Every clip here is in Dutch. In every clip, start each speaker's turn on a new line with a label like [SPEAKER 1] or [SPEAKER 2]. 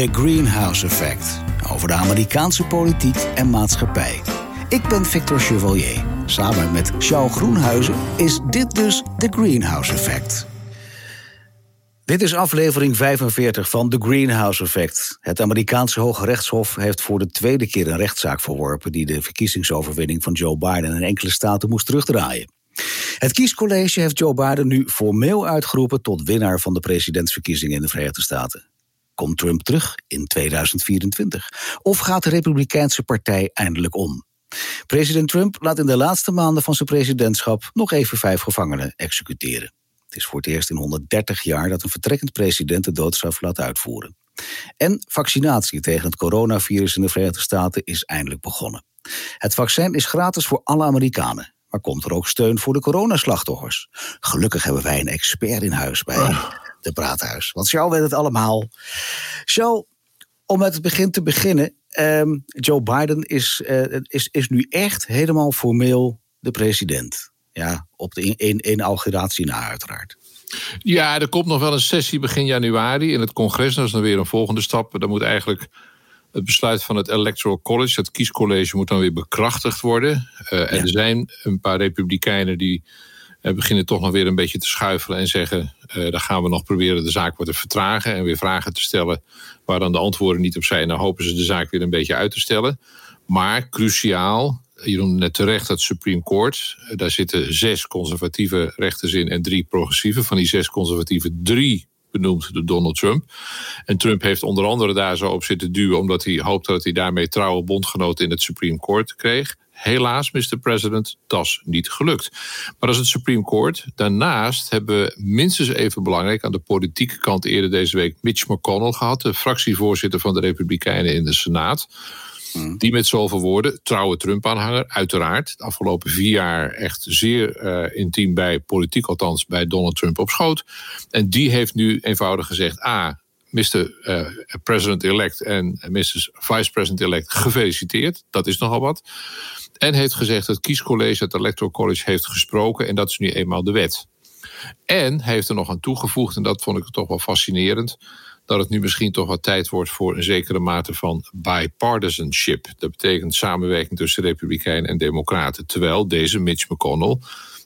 [SPEAKER 1] The Greenhouse Effect. Over de Amerikaanse politiek en maatschappij. Ik ben Victor Chevalier. Samen met Charles Groenhuizen is dit dus The Greenhouse Effect. Dit is aflevering 45 van The Greenhouse Effect. Het Amerikaanse Hoge Rechtshof heeft voor de tweede keer een rechtszaak verworpen die de verkiezingsoverwinning van Joe Biden in enkele staten moest terugdraaien. Het kiescollege heeft Joe Biden nu formeel uitgeroepen tot winnaar van de presidentsverkiezingen in de Verenigde Staten. Komt Trump terug in 2024? Of gaat de Republikeinse Partij eindelijk om? President Trump laat in de laatste maanden van zijn presidentschap nog even vijf gevangenen executeren. Het is voor het eerst in 130 jaar dat een vertrekkend president de doodstraf laat uitvoeren. En vaccinatie tegen het coronavirus in de Verenigde Staten is eindelijk begonnen. Het vaccin is gratis voor alle Amerikanen. Maar komt er ook steun voor de coronaslachtoffers? Gelukkig hebben wij een expert in huis bij oh. De Praathuis. Want Charles weet het allemaal. Charles, om met het begin te beginnen. Ehm, Joe Biden is, uh, is, is nu echt helemaal formeel de president. Ja, op de inauguratie na uiteraard.
[SPEAKER 2] Ja, er komt nog wel een sessie begin januari in het congres. Dat is dan weer een volgende stap. Dan moet eigenlijk het besluit van het Electoral College, het kiescollege, moet dan weer bekrachtigd worden. Uh, En er zijn een paar republikeinen die beginnen toch nog weer een beetje te schuifelen en zeggen: uh, dan gaan we nog proberen de zaak wat te vertragen en weer vragen te stellen waar dan de antwoorden niet op zijn. Dan hopen ze de zaak weer een beetje uit te stellen. Maar cruciaal, je noemde net terecht het Supreme Court. Daar zitten zes conservatieve rechters in en drie progressieve. Van die zes conservatieve, drie benoemd door Donald Trump. En Trump heeft onder andere daar zo op zitten duwen, omdat hij hoopt dat hij daarmee trouwe bondgenoten in het Supreme Court kreeg. Helaas, Mr. President, dat is niet gelukt. Maar dat is het Supreme Court. Daarnaast hebben we minstens even belangrijk aan de politieke kant eerder deze week Mitch McConnell gehad, de fractievoorzitter van de Republikeinen in de Senaat. Mm. Die met zoveel woorden, trouwe Trump-aanhanger, uiteraard. De afgelopen vier jaar echt zeer uh, intiem bij, politiek althans, bij Donald Trump op schoot. En die heeft nu eenvoudig gezegd: A. Mr. Uh, President-elect en Mrs. Vice-President-elect gefeliciteerd. Dat is nogal wat. En heeft gezegd: het kiescollege, het Electoral College, heeft gesproken. En dat is nu eenmaal de wet. En heeft er nog aan toegevoegd, en dat vond ik toch wel fascinerend dat het nu misschien toch wat tijd wordt voor een zekere mate van bipartisanship. Dat betekent samenwerking tussen Republikeinen en Democraten. Terwijl deze Mitch McConnell,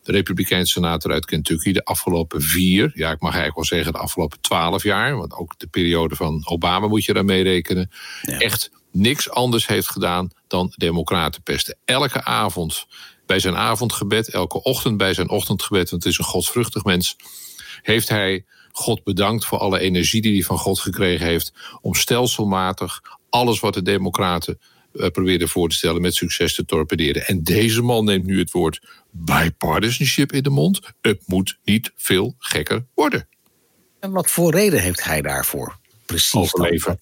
[SPEAKER 2] de Republikeinse senator uit Kentucky, de afgelopen vier, ja, ik mag eigenlijk wel zeggen de afgelopen twaalf jaar, want ook de periode van Obama moet je daar mee rekenen, echt niks anders heeft gedaan dan Democraten pesten. Elke avond bij zijn avondgebed, elke ochtend bij zijn ochtendgebed, want het is een godsvruchtig mens, heeft hij God bedankt voor alle energie die hij van God gekregen heeft. Om stelselmatig alles wat de Democraten uh, probeerden voor te stellen met succes te torpederen. En deze man neemt nu het woord bipartisanship in de mond. Het moet niet veel gekker worden.
[SPEAKER 1] En wat voor reden heeft hij daarvoor? Precies.
[SPEAKER 2] Overleven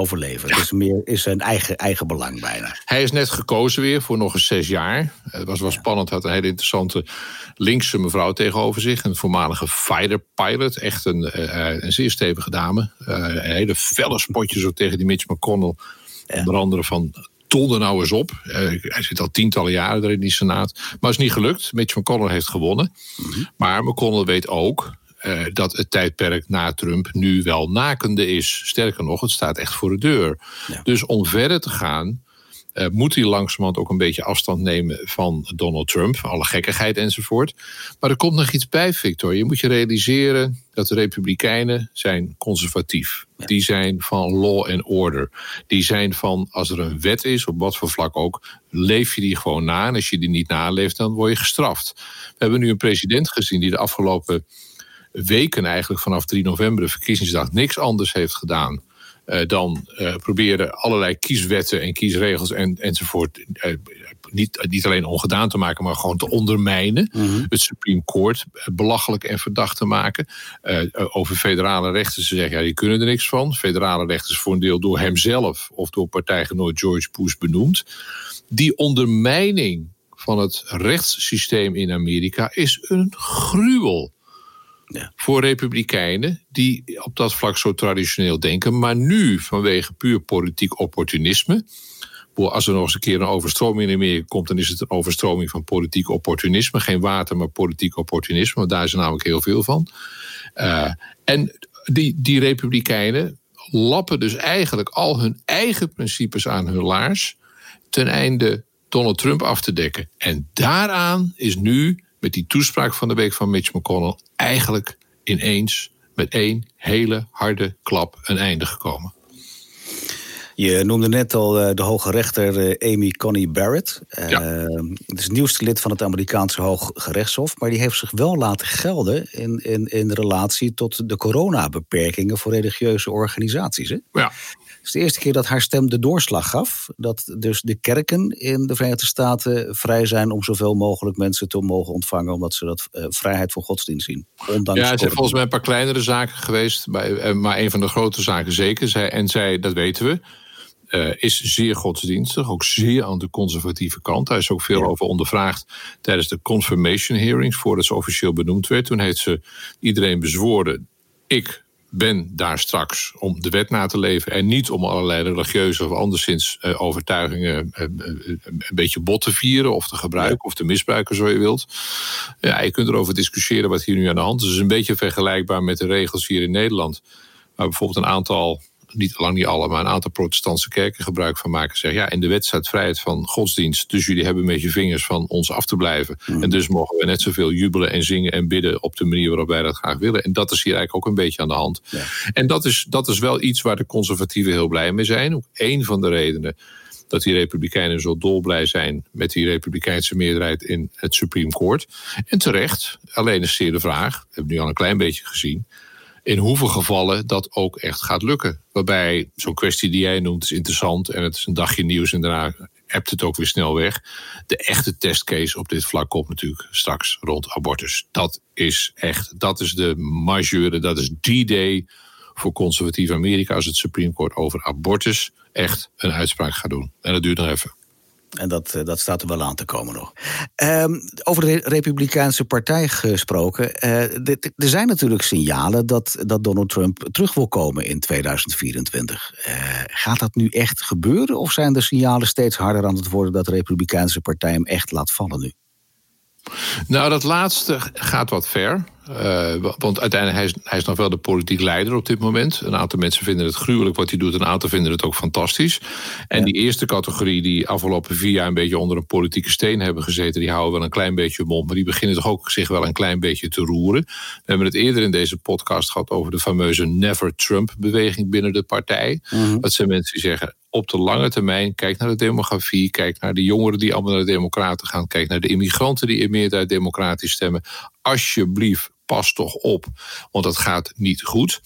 [SPEAKER 1] overleven. Dus meer is zijn eigen, eigen belang bijna.
[SPEAKER 2] Hij is net gekozen weer voor nog eens zes jaar. Het was wel spannend, had een hele interessante linkse mevrouw tegenover zich. Een voormalige fighter pilot. Echt een, uh, een zeer stevige dame. Uh, een hele felle spotje zo tegen die Mitch McConnell. Onder andere van tonnen nou eens op. Uh, hij zit al tientallen jaren er in die senaat. Maar is niet gelukt. Mitch McConnell heeft gewonnen. Mm -hmm. Maar McConnell weet ook uh, dat het tijdperk na Trump nu wel nakende is. Sterker nog, het staat echt voor de deur. Ja. Dus om verder te gaan, uh, moet hij langzamerhand ook een beetje afstand nemen van Donald Trump, alle gekkigheid enzovoort. Maar er komt nog iets bij, Victor. Je moet je realiseren dat de Republikeinen zijn conservatief. Ja. Die zijn van law and order. Die zijn van als er een wet is, op wat voor vlak ook, leef je die gewoon na. En als je die niet naleeft, dan word je gestraft. We hebben nu een president gezien die de afgelopen weken eigenlijk vanaf 3 november, de verkiezingsdag, niks anders heeft gedaan. Uh, dan uh, proberen allerlei kieswetten en kiesregels en, enzovoort. Uh, niet, niet alleen ongedaan te maken, maar gewoon te ondermijnen. Mm -hmm. Het Supreme Court belachelijk en verdacht te maken. over federale rechters te zeggen, ja, die kunnen er niks van. Federale rechters voor een deel door hemzelf of door partijgenoot George Bush benoemd. Die ondermijning van het rechtssysteem in Amerika is een gruwel. Ja. Voor republikeinen die op dat vlak zo traditioneel denken, maar nu vanwege puur politiek opportunisme. Als er nog eens een keer een overstroming in Amerika komt, dan is het een overstroming van politiek opportunisme. Geen water, maar politiek opportunisme, want daar is er namelijk heel veel van. Uh, en die, die republikeinen, lappen dus eigenlijk al hun eigen principes aan hun laars. ten einde Donald Trump af te dekken. En daaraan is nu, met die toespraak van de week van Mitch McConnell, eigenlijk ineens met één hele harde klap een einde gekomen.
[SPEAKER 1] Je noemde net al uh, de hoge rechter uh, Amy Coney Barrett. Uh, ja. Het is het nieuwste lid van het Amerikaanse Hooggerechtshof. Maar die heeft zich wel laten gelden in, in, in relatie tot de coronabeperkingen voor religieuze organisaties. Hè?
[SPEAKER 2] Ja.
[SPEAKER 1] Het is de eerste keer dat haar stem de doorslag gaf. Dat dus de kerken in de Verenigde Staten vrij zijn om zoveel mogelijk mensen te mogen ontvangen. Omdat ze dat vrijheid voor godsdienst zien.
[SPEAKER 2] Ondanks ja, er zijn volgens mij een paar kleinere zaken geweest. Maar een van de grote zaken zeker. Zij, en zij, dat weten we uh, is zeer godsdienstig, ook zeer aan de conservatieve kant. Daar is ook veel over ondervraagd tijdens de confirmation hearings, voordat ze officieel benoemd werd. Toen heeft ze iedereen bezworen: ik ben daar straks om de wet na te leven en niet om allerlei religieuze of anderszins uh, overtuigingen uh, een beetje bot te vieren of te gebruiken of te misbruiken, zo je wilt. Ja, je kunt erover discussiëren wat hier nu aan de hand is. Het is een beetje vergelijkbaar met de regels hier in Nederland, waar bijvoorbeeld een aantal niet lang niet alle, maar een aantal protestantse kerken gebruik van maken. Zeggen ja, in de wet staat vrijheid van godsdienst. Dus jullie hebben met je vingers van ons af te blijven. Hmm. En dus mogen we net zoveel jubelen en zingen en bidden op de manier waarop wij dat graag willen. En dat is hier eigenlijk ook een beetje aan de hand. Ja. En dat is, dat is wel iets waar de conservatieven heel blij mee zijn. Ook één van de redenen dat die Republikeinen zo dolblij zijn met die Republikeinse meerderheid in het Supreme Court. En terecht, alleen is zeer de vraag, we hebben nu al een klein beetje gezien in hoeveel gevallen dat ook echt gaat lukken. Waarbij zo'n kwestie die jij noemt is interessant en het is een dagje nieuws en daarna hebt het ook weer snel weg. De echte testcase op dit vlak komt natuurlijk straks rond abortus. Dat is echt, dat is de majeure, dat is die day voor conservatief Amerika als het Supreme Court over abortus echt een uitspraak gaat doen. En dat duurt nog even.
[SPEAKER 1] En dat, eh, dat staat er wel aan te komen nog. Um, over de Republikeinse Partij gesproken. Uh, er zijn natuurlijk signalen dat, dat Donald Trump terug wil komen in 2024. Uh, eh, gaat dat nu echt gebeuren? Of zijn de signalen steeds harder aan het worden dat de Republikeinse Partij hem echt laat vallen nu?
[SPEAKER 2] Nou, dat laatste gaat wat ver. Uh, want uiteindelijk hij is hij is nog wel de politiek leider op dit moment. Een aantal mensen vinden het gruwelijk wat hij doet, een aantal vinden het ook fantastisch. En die eerste categorie, die afgelopen vier jaar een beetje onder een politieke steen hebben gezeten, die houden wel een klein beetje mond, maar die beginnen toch ook zich wel een klein beetje te roeren. We hebben het eerder in deze podcast gehad over de fameuze Never Trump-beweging binnen de partij. Mm Dat zijn mensen die zeggen: op de lange termijn, kijk naar de demografie, kijk naar de jongeren die allemaal naar de Democraten gaan, kijk naar de immigranten die in meerderheid democratisch stemmen. Alsjeblieft, pas toch op, want dat gaat niet goed.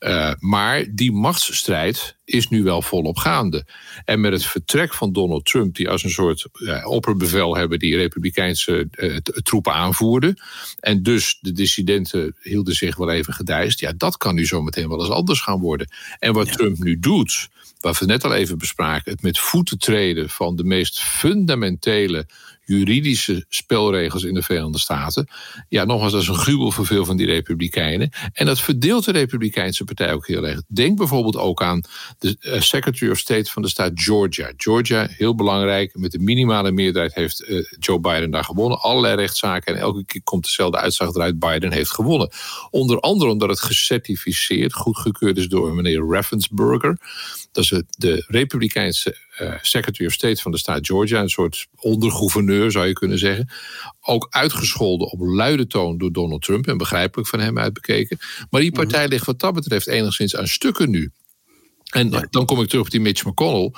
[SPEAKER 2] Uh, maar die machtsstrijd is nu wel volop gaande. En met het vertrek van Donald Trump, die als een soort uh, opperbevelhebber die republikeinse uh, troepen aanvoerde. En dus de dissidenten hielden zich wel even gedijst. Ja, dat kan nu zometeen wel eens anders gaan worden. En wat Trump nu doet, wat we net al even bespraken, het met voeten treden van de meest fundamentele juridische spelregels in de Verenigde Staten. Ja, nogmaals, dat is een gruwel voor veel van die Republikeinen. En dat verdeelt de Republikeinse Partij ook heel erg. Denk bijvoorbeeld ook aan de uh, Secretary of State van de staat Georgia. Georgia, heel belangrijk, met de minimale meerderheid heeft uh, Joe Biden daar gewonnen. Allerlei rechtszaken en elke keer komt dezelfde uitslag eruit. Biden heeft gewonnen. Onder andere omdat het gecertificeerd, goedgekeurd is door meneer Raffensburger. Dat is de Republikeinse uh, Secretary of State van de staat Georgia, een soort ondergouverneur zou je kunnen zeggen. Ook uitgescholden op luide toon door Donald Trump en begrijpelijk van hem uitbekeken. Maar die partij mhm. ligt wat dat betreft enigszins aan stukken nu. En dan kom ik terug op die Mitch McConnell.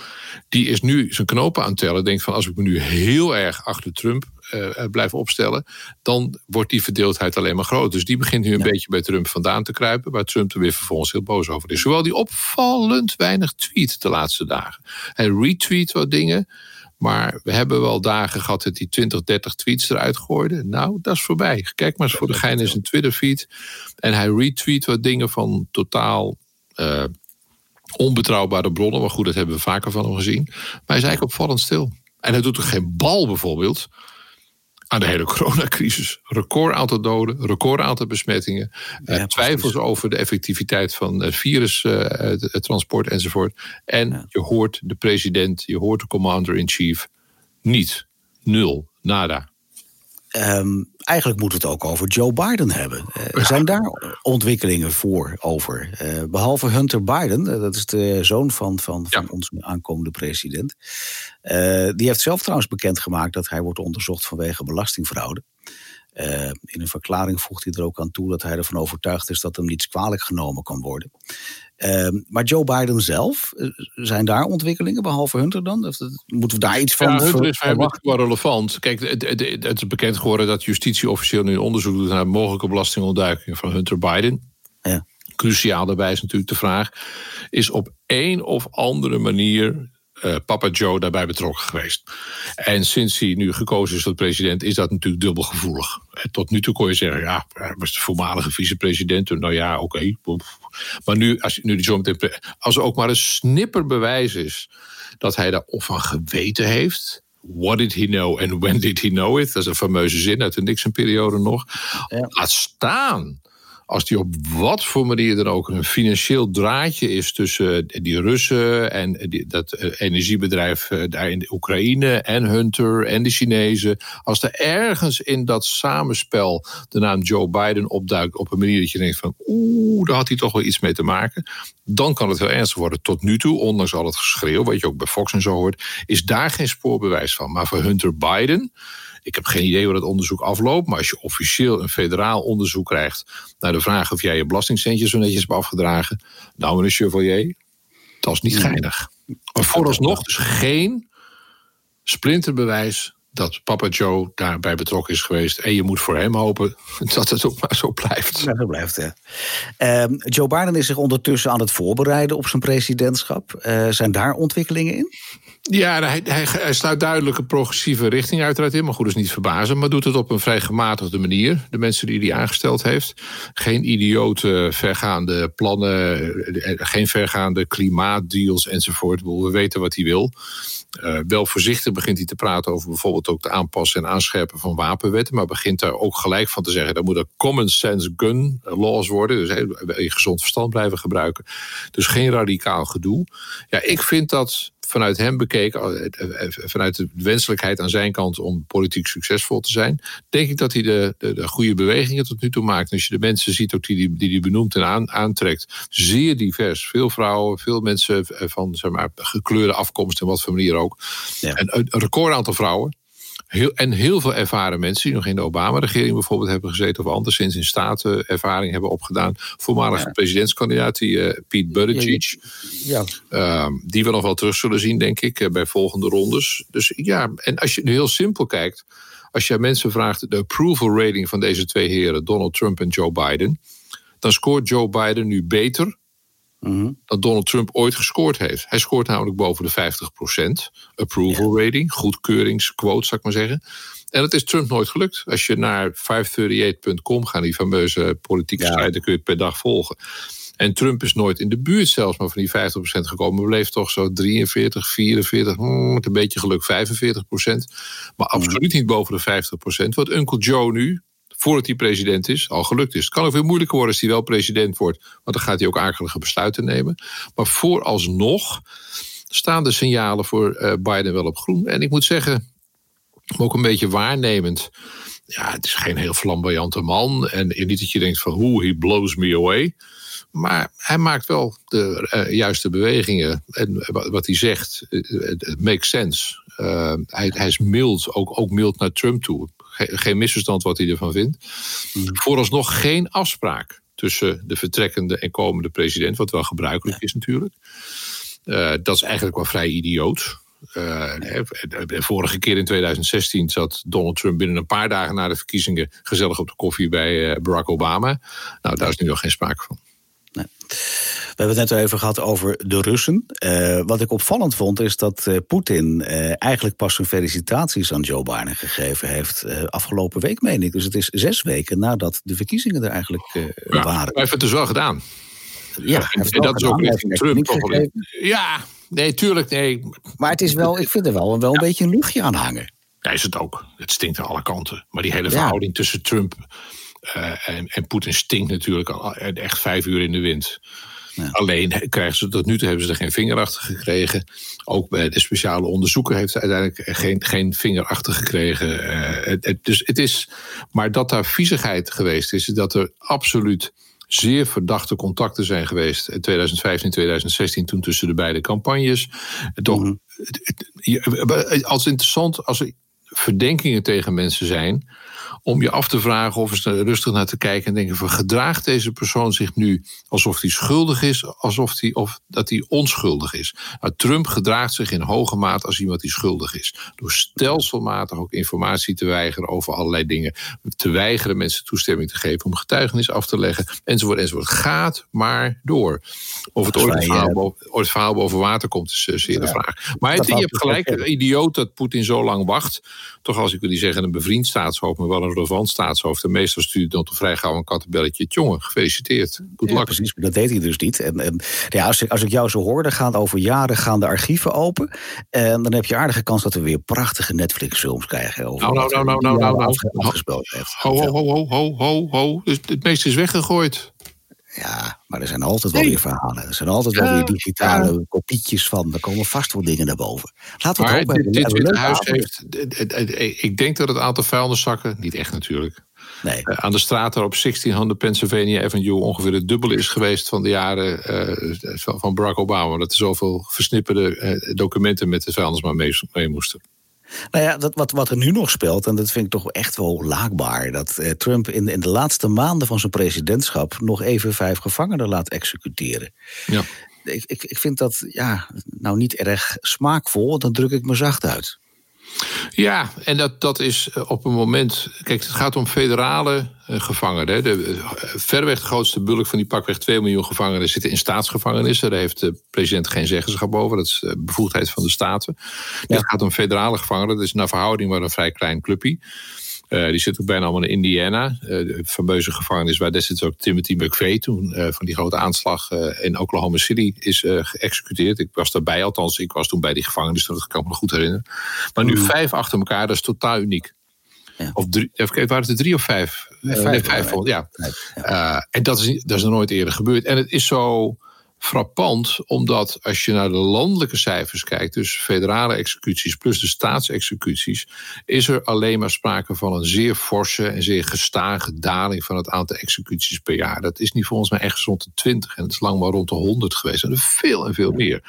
[SPEAKER 2] Die is nu zijn knopen aan het tellen. Denkt van als ik me nu heel erg achter Trump uh, blijf opstellen. Dan wordt die verdeeldheid alleen maar groter. Dus die begint nu een beetje bij Trump vandaan te kruipen. Waar Trump er weer vervolgens heel boos over is. Zowel die opvallend weinig tweet de laatste dagen. Hij retweet wat dingen. Maar we hebben wel dagen gehad dat hij 20, 30 tweets eruit gooide. Nou, dat is voorbij. Kijk maar eens voor de gein in zijn Twitter-feed. En hij retweet wat dingen van totaal uh, onbetrouwbare bronnen. Maar goed, dat hebben we vaker van hem gezien. Maar hij is eigenlijk opvallend stil. En hij doet er geen bal bijvoorbeeld aan de hele coronacrisis. Record aantal doden, record aantal besmettingen. Ja, twijfels over de effectiviteit van uh, virustransport uh, enzovoort. En ja. je hoort de president, je hoort de commander-in-chief niet. Nul. Nada.
[SPEAKER 1] Ehm, eigenlijk moeten we het ook over Joe Biden hebben. Uh, zijn daar ontwikkelingen voor over? Uh, behalve Hunter Biden, uh, dat is de zoon van, van, van onze aankomende president. die heeft zelf trouwens bekendgemaakt dat hij wordt onderzocht vanwege belastingfraude. in een verklaring voegt hij er ook aan toe dat hij ervan overtuigd is dat hem niets kwalijk genomen kan worden. Ehm, maar Joe Biden zelf, eh, zijn daar ontwikkelingen behalve Hunter dan? Of moeten we daar iets van?
[SPEAKER 2] Ja, Hunter is wel relevant. Kijk, het, het, het, is bekend geworden dat justitie officieel nu onderzoek doet naar mogelijke belastingontduiking van Hunter Biden. Ja. Cruciaal daarbij is natuurlijk de vraag: is op een of andere manier uh, Papa Joe daarbij betrokken geweest. En sinds hij nu gekozen is tot president, is dat natuurlijk dubbel gevoelig. tot nu toe kon je zeggen, ja, hij was de voormalige vicepresident. Nou ja, oké. Maar nu, als, nu die als er ook maar een snipper bewijs is dat hij daar of van geweten heeft. What did he know and when did he know it? Dat is een fameuze zin uit de Nixon-periode nog. Ja. Laat staan als die op wat voor manier dan ook een financieel draadje is tussen die Russen en die, dat eh, energiebedrijf eh, daar in de Oekraïne en Hunter en de Chinezen. Als er ergens in dat samenspel de naam Joe Biden opduikt op een manier dat je denkt van oeh, daar had hij toch wel iets mee te maken. Dan kan het heel ernstig worden. Tot nu toe, ondanks al het geschreeuw, wat je ook bij Fox en zo hoort, is daar geen spoorbewijs van. Maar voor Hunter Biden ik heb geen idee hoe dat onderzoek afloopt. Maar als je officieel een federaal onderzoek krijgt naar de vraag of jij je belastingcentjes zo netjes hebt afgedragen. Nou, meneer Chevalier, dat is niet geinig. Maar vooralsnog dus geen splinterbewijs dat Papa Joe daarbij betrokken is geweest. En je moet voor hem hopen dat het ook maar zo blijft.
[SPEAKER 1] Ja, dat blijft, ja. Uh, Joe Biden is zich ondertussen aan het voorbereiden op zijn presidentschap. Uh, zijn daar ontwikkelingen in?
[SPEAKER 2] Ja, hij, hij, sluit duidelijk een progressieve richting uiteraard in. Maar goed, is niet verbazen. Maar doet het op een vrij gematigde manier. De mensen die hij aangesteld heeft. Geen idiote vergaande plannen. Eh, geen vergaande klimaatdeals enzovoort. We weten wat hij wil. Uh, wel voorzichtig begint hij te praten over bijvoorbeeld ook de aanpassen en aanscherpen van wapenwetten. Maar begint daar ook gelijk van te zeggen: dat moeten common sense gun laws worden. Dus je gezond verstand blijven gebruiken. Dus geen radicaal gedoe. Ja, ik vind dat vanuit hem bekeken, eh, eh, vanuit de wenselijkheid aan zijn kant om politiek succesvol te zijn, denk ik dat hij de, de, de goede bewegingen tot nu toe maakt. En als je de mensen ziet ook die hij die, die benoemt en aan, aantrekt, zeer divers. Veel vrouwen, veel mensen van zeg maar, gekleurde afkomst en wat voor manier ook. Ja. En een record aantal vrouwen. Heel, en heel veel ervaren mensen die nog in de Obama-regering bijvoorbeeld hebben gezeten of anderszins in staten ervaring hebben opgedaan. Voormalige presidentskandidaat, die uh, Pete Buttigieg. Ja. Uh, die we nog wel terug zullen zien, denk ik, eh, bij volgende rondes. Dus ja, en als je nu heel simpel kijkt, als je mensen vraagt de approval rating van deze twee heren, Donald Trump en Joe Biden, dan scoort Joe Biden nu beter Mhm. dat Donald Trump ooit gescoord heeft. Hij scoort namelijk boven de 50% approval rating, goedkeuringsquote, zou ik maar zeggen. En dat is Trump nooit gelukt. Als je naar 538.com gaat, die fameuze politieke ja. kun je het per dag volgen. En Trump is nooit in de buurt zelfs maar van die 50% gekomen. Bleef toch zo 43, 44, hmm, met een beetje geluk 45%. Maar mhm. absoluut niet boven de 50%. Wat Uncle Joe nu, voordat hij president is, al gelukt is. Het kan ook veel moeilijker worden als hij wel president wordt, want dan gaat hij ook akelige besluiten nemen. Maar vooralsnog staan de signalen voor uh, Biden wel op groen. En ik moet zeggen, ook een beetje waarnemend. Ja, het is geen heel flamboyante man. En niet dat je denkt van hoe, he blows me away. Maar hij maakt wel de uh, juiste bewegingen. En wat hij zegt, het makes sense. Hij, hij, is mild, ook, ook mild naar Trump toe geen misverstand wat hij ervan vindt. Mm. Vooralsnog geen afspraak tussen de vertrekkende en komende president, wat wel gebruikelijk is natuurlijk. Uh, dat is eigenlijk wel vrij idioot. Uh, de vorige keer in 2016 zat Donald Trump binnen een paar dagen na de verkiezingen gezellig op de koffie bij uh, Barack Obama. Nou, daar is nu nog geen sprake van. Nee.
[SPEAKER 1] We hebben het net al even gehad over de Russen. Uh, wat ik opvallend vond is dat uh, Poetin uh, eigenlijk pas zijn felicitaties aan Joe Biden gegeven heeft afgelopen week, meen ik. Dus het is zes weken nadat de verkiezingen er eigenlijk ja, waren. Hij
[SPEAKER 2] heeft het dus wel gedaan.
[SPEAKER 1] Ja, en, en dat is ook richting Trump.
[SPEAKER 2] Ja, nee, tuurlijk, nee.
[SPEAKER 1] Maar het is wel, ik vind er wel, wel een beetje een luchtje aan hangen.
[SPEAKER 2] Ja, is het ook. Het stinkt aan alle kanten. Maar die hele verhouding tussen Trump en, en Poetin stinkt natuurlijk al echt vijf uur in de wind. Alleen krijgen ze tot nu toe hebben ze er geen vinger achter gekregen. Ook bij de speciale onderzoeker heeft ze uiteindelijk geen, geen vinger achter gekregen. het, dus het is, maar dat daar viezigheid geweest is, dat er absoluut zeer verdachte contacten zijn geweest in 2015, 2016, toen tussen de beide campagnes. Toch, mm als interessant, als er verdenkingen tegen mensen zijn, om je af te vragen of eens rustig naar te kijken en denken van gedraagt deze persoon zich nu alsof hij schuldig is, alsof hij, of dat hij onschuldig is. Nou, Trump gedraagt zich in hoge mate als iemand die schuldig is. Door stelselmatig ook informatie te weigeren over allerlei dingen. Te weigeren mensen toestemming te geven om getuigenis af te leggen, enzovoort, enzovoort. Gaat maar door. Of het ooit het verhaal, boven water komt, is uh, zeer de vraag. Maar je hebt gelijk, idioot dat Poetin zo lang wacht. Toch als ik wil niet zeggen een bevriend staatshoofd, maar wel een relevant staatshoofd. En meestal stuurt dan toch vrij gauw een kattenbelletje. Jongen, gefeliciteerd. Goed
[SPEAKER 1] ja, precies, maar dat deed hij dus niet. En, en ja, als, ik, als ik jou zo hoor, dan gaan over jaren gaan de archieven open. En dan heb je aardige kans dat we weer prachtige Netflix-films krijgen. Over
[SPEAKER 2] nou, nou, nou, nou, nou, nou, nou. Ho, ho, ho, ho, ho, ho. Het meeste is weggegooid.
[SPEAKER 1] Ja, maar er zijn altijd wel weer verhalen. Er zijn altijd wel weer digitale kopietjes van. Er komen vast wel dingen naar boven. Laten we het
[SPEAKER 2] maar dit, dit huis heeft... Ik denk dat het aantal vuilniszakken... Niet echt natuurlijk. Nee. Uh, aan de straat daar op 1600 Pennsylvania Avenue ongeveer het dubbele is geweest van de jaren uh, van Barack Obama. Dat er zoveel versnipperde uh, documenten met de vuilnis maar mee, mee moesten.
[SPEAKER 1] Nou ja, dat, wat, wat er nu nog speelt, en dat vind ik toch echt wel laakbaar... dat eh, Trump in, in de laatste maanden van zijn presidentschap... nog even vijf gevangenen laat executeren. Ja. Ik, ik, ik vind dat ja, nou niet erg smaakvol, dan druk ik me zacht uit.
[SPEAKER 2] Ja, en dat, dat is eh, op een moment. Kijk, het gaat om federale uh, gevangenen. De, uh, verreweg de grootste bulk van die pakweg 2 miljoen gevangenen zitten in staatsgevangenissen. Daar heeft de president geen zeggenschap over. Dat is de bevoegdheid van de staten. Ja. Het gaat om federale gevangenen. Dat is naar verhouding maar een vrij klein clubje. Uh, die zit ook bijna allemaal in Indiana. Uh, de fameuze gevangenis waar destijds ook Timothy McVeigh... toen uh, van die grote aanslag in Oklahoma City is geëxecuteerd. Ik was daarbij, althans ik was toen bij die gevangenis. Dat kan ik me goed herinneren. Maar nu mm. vijf achter elkaar, dat is totaal uniek. Ja. Of drie, even waren het er drie of vijf? vijf, nee, vijf, ja. Vijf, ja. en dat is, dat is nog nooit eerder gebeurd. En het is zo frappant, omdat als je naar de landelijke cijfers kijkt, dus federale executies plus de staatsexecuties, is er alleen maar sprake van een zeer forse en zeer gestage daling van het aantal executies per jaar. Dat is niet volgens mij echt rond de 20 en het is lang maar rond de 100 geweest. En veel en veel meer.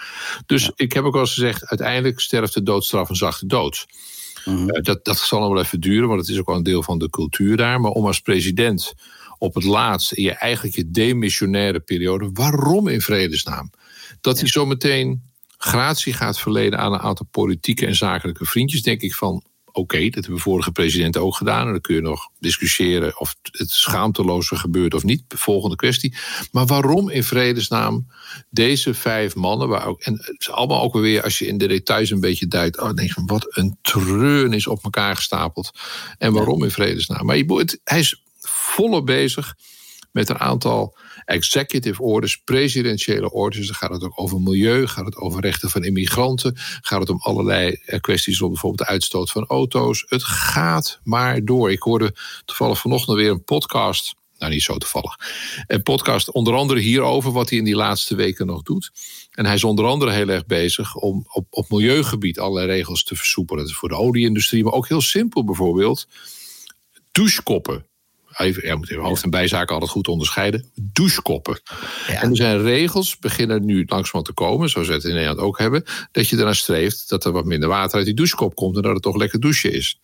[SPEAKER 2] Dus ik heb ook al eens gezegd, uiteindelijk sterft de doodstraf een zachte dood. Mhm. Eh, dat, dat zal nog wel even duren, want het is ook wel een deel van de cultuur daar. Maar om als president op het laatst, in je eigenlijk je demissionaire periode. Waarom in vredesnaam? Dat hij zometeen gratie gaat verlenen aan een aantal politieke en zakelijke vriendjes, denk ik van. Oké, dat hebben vorige presidenten ook gedaan. En dan kun je nog discussiëren of het schaamteloze gebeurt of niet. Volgende kwestie. Maar waarom in vredesnaam deze vijf mannen, waar ook, en het is allemaal ook weer, als je in de details een beetje duidt, oh, denk van wat een treun is op elkaar gestapeld. En waarom in vredesnaam? Maar hij is volop bezig met een aantal executive orders, presidentiële orders. Dan gaat het ook over milieu, gaat het over rechten van immigranten, gaat het om allerlei eh, kwesties om bijvoorbeeld de uitstoot van auto's. Het gaat maar door. Ik hoorde toevallig vanochtend weer een podcast. Nou, niet zo toevallig. Een podcast onder andere hierover, wat hij in die laatste weken nog doet. En hij is onder andere heel erg bezig om op, op milieugebied allerlei regels te versoepelen. Voor de olieindustrie, maar ook heel simpel bijvoorbeeld. Douchekoppen even, ja, moet even hoofd- en bijzaken altijd goed onderscheiden. Douchekoppen. En er zijn regels, beginnen nu langzaam te komen, zoals we het in Nederland ook hebben, dat je ernaar streeft dat er wat minder water uit die douchekop komt en dat het toch lekker douchen is.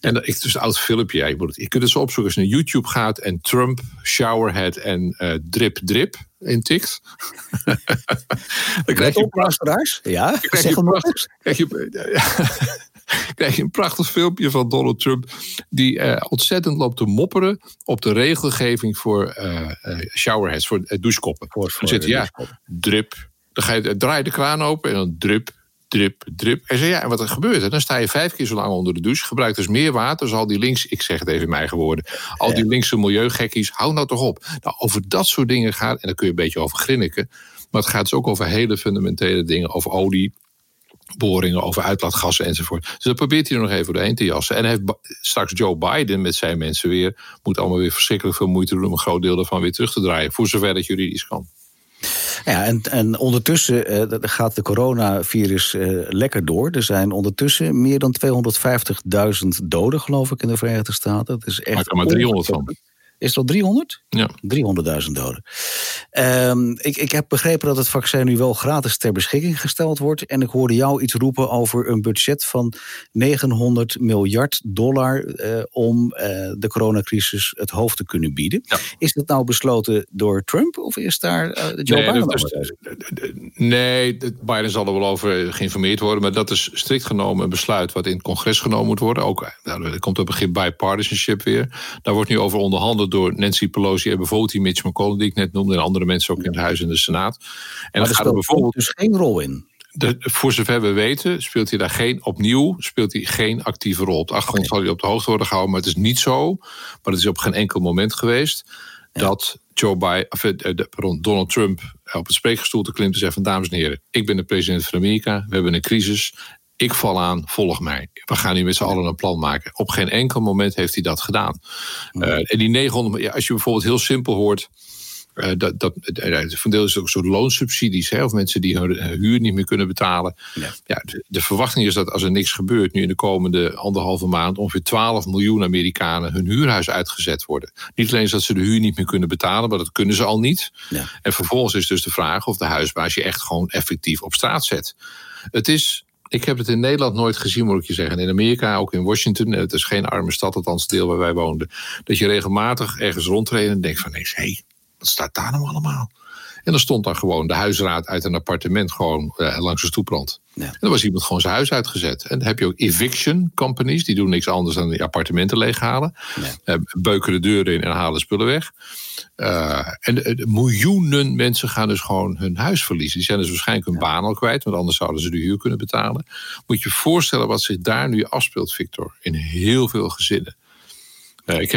[SPEAKER 2] En dat, is een oud filmpje. Ja, je, moet het, je kunt het zo opzoeken als je naar YouTube gaat en Trump, showerhead en uh, drip drip intikt.
[SPEAKER 1] dan krijg je, op, Ja, nog eens. Krijg je,
[SPEAKER 2] krijg je een prachtig filmpje van Donald Trump. Die uh, ontzettend loopt te mopperen op de regelgeving voor uh, uh, showerheads, voor douchekoppen. Voor, voor zit, ja, drip. Dan ga je, draai de kraan open en dan drip, drip, drip. En zei ja, en wat er gebeurt er? Dan sta je vijf keer zo lang onder de douche. Gebruik dus meer water. Dus al die links, ik zeg het even in mijn eigen woorden. Al die linkse milieugekkies, hou nou toch op. Nou, over dat soort dingen gaat, en daar kun je een beetje over grinniken. Maar het gaat dus ook over hele fundamentele dingen. Over olie, boringen over uitlaatgassen enzovoort. Dus dat probeert hij er nog even doorheen te jassen. En heeft straks Joe Biden met zijn mensen weer... moet allemaal weer verschrikkelijk veel moeite doen... om een groot deel daarvan weer terug te draaien. Voor zover dat juridisch kan.
[SPEAKER 1] Ja, en, en ondertussen uh, gaat de coronavirus uh, lekker door. Er zijn ondertussen meer dan 250.000 doden, geloof ik, in de Verenigde Staten. Dat is echt.
[SPEAKER 2] Maar, maar 300 van.
[SPEAKER 1] Is dat 300?
[SPEAKER 2] Ja.
[SPEAKER 1] 300.000 doden. Um, ik, ik heb begrepen dat het vaccin nu wel gratis ter beschikking gesteld wordt. En ik hoorde jou iets roepen over een budget van 900 miljard dollar uh, om uh, de coronacrisis het hoofd te kunnen bieden.
[SPEAKER 2] Ja.
[SPEAKER 1] Is dat nou besloten door Trump of is daar uh, Joe
[SPEAKER 2] nee,
[SPEAKER 1] Biden
[SPEAKER 2] dat is, Nee, Biden zal er wel over geïnformeerd worden. Maar dat is strikt genomen een besluit wat in het congres genomen moet worden. Ook, er komt op begin bipartisanship weer. Daar wordt nu over onderhandeld door Nancy Pelosi en bijvoorbeeld die Mitch McConnell die ik net noemde en andere mensen ook in het huis en de Senaat.
[SPEAKER 1] En dat gaat er bijvoorbeeld dus geen rol in.
[SPEAKER 2] De, voor zover we weten speelt hij daar geen, opnieuw speelt hij geen actieve rol. Op de achtergrond okay. zal hij op de hoogte worden gehouden, maar het is niet zo, maar het is op geen enkel moment geweest, ja. dat Joe Biden, of, pardon, Donald Trump op het spreekgestoel te klimt en zegt van dames en heren, ik ben de president van Amerika, we hebben een crisis, ik val aan, volg mij. We gaan nu met z'n allen een plan maken. Op geen enkel moment heeft hij dat gedaan. Uh, en die 900, als je bijvoorbeeld heel simpel hoort. Uh, dat, dat, van deel is ook een soort loonsubsidies, hè, of mensen die hun huur niet meer kunnen betalen.
[SPEAKER 1] Ja.
[SPEAKER 2] Ja, de, de, verwachting is dat als er niks gebeurt, nu in de komende anderhalve maand ongeveer 12 miljoen Amerikanen hun huurhuis uitgezet worden. Niet alleen dat ze de huur niet meer kunnen betalen, maar dat kunnen ze al niet.
[SPEAKER 1] Ja.
[SPEAKER 2] En vervolgens is dus de vraag of de huisbaas je echt gewoon effectief op straat zet. Het is ik heb het in Nederland nooit gezien, moet ik je zeggen. In Amerika, ook in Washington, het is geen arme stad, althans het deel waar wij woonden. Dat je regelmatig ergens rondreed en denkt van, hé, hey, wat staat daar nou allemaal? En dan stond dan gewoon de huisraad uit een appartement gewoon uh, langs de stoeprand.
[SPEAKER 1] Ja.
[SPEAKER 2] En dan was iemand gewoon zijn huis uitgezet. En dan heb je ook eviction companies, die doen niks anders dan die appartementen leeghalen.
[SPEAKER 1] Ja.
[SPEAKER 2] Uh, beuken de deuren in en halen spullen weg. Uh, en miljoenen mensen gaan dus gewoon hun huis verliezen. Die zijn dus waarschijnlijk hun ja. baan al kwijt, want anders zouden ze de huur kunnen betalen. Moet je je voorstellen wat zich daar nu afspeelt, Victor, in heel veel gezinnen. Ik heb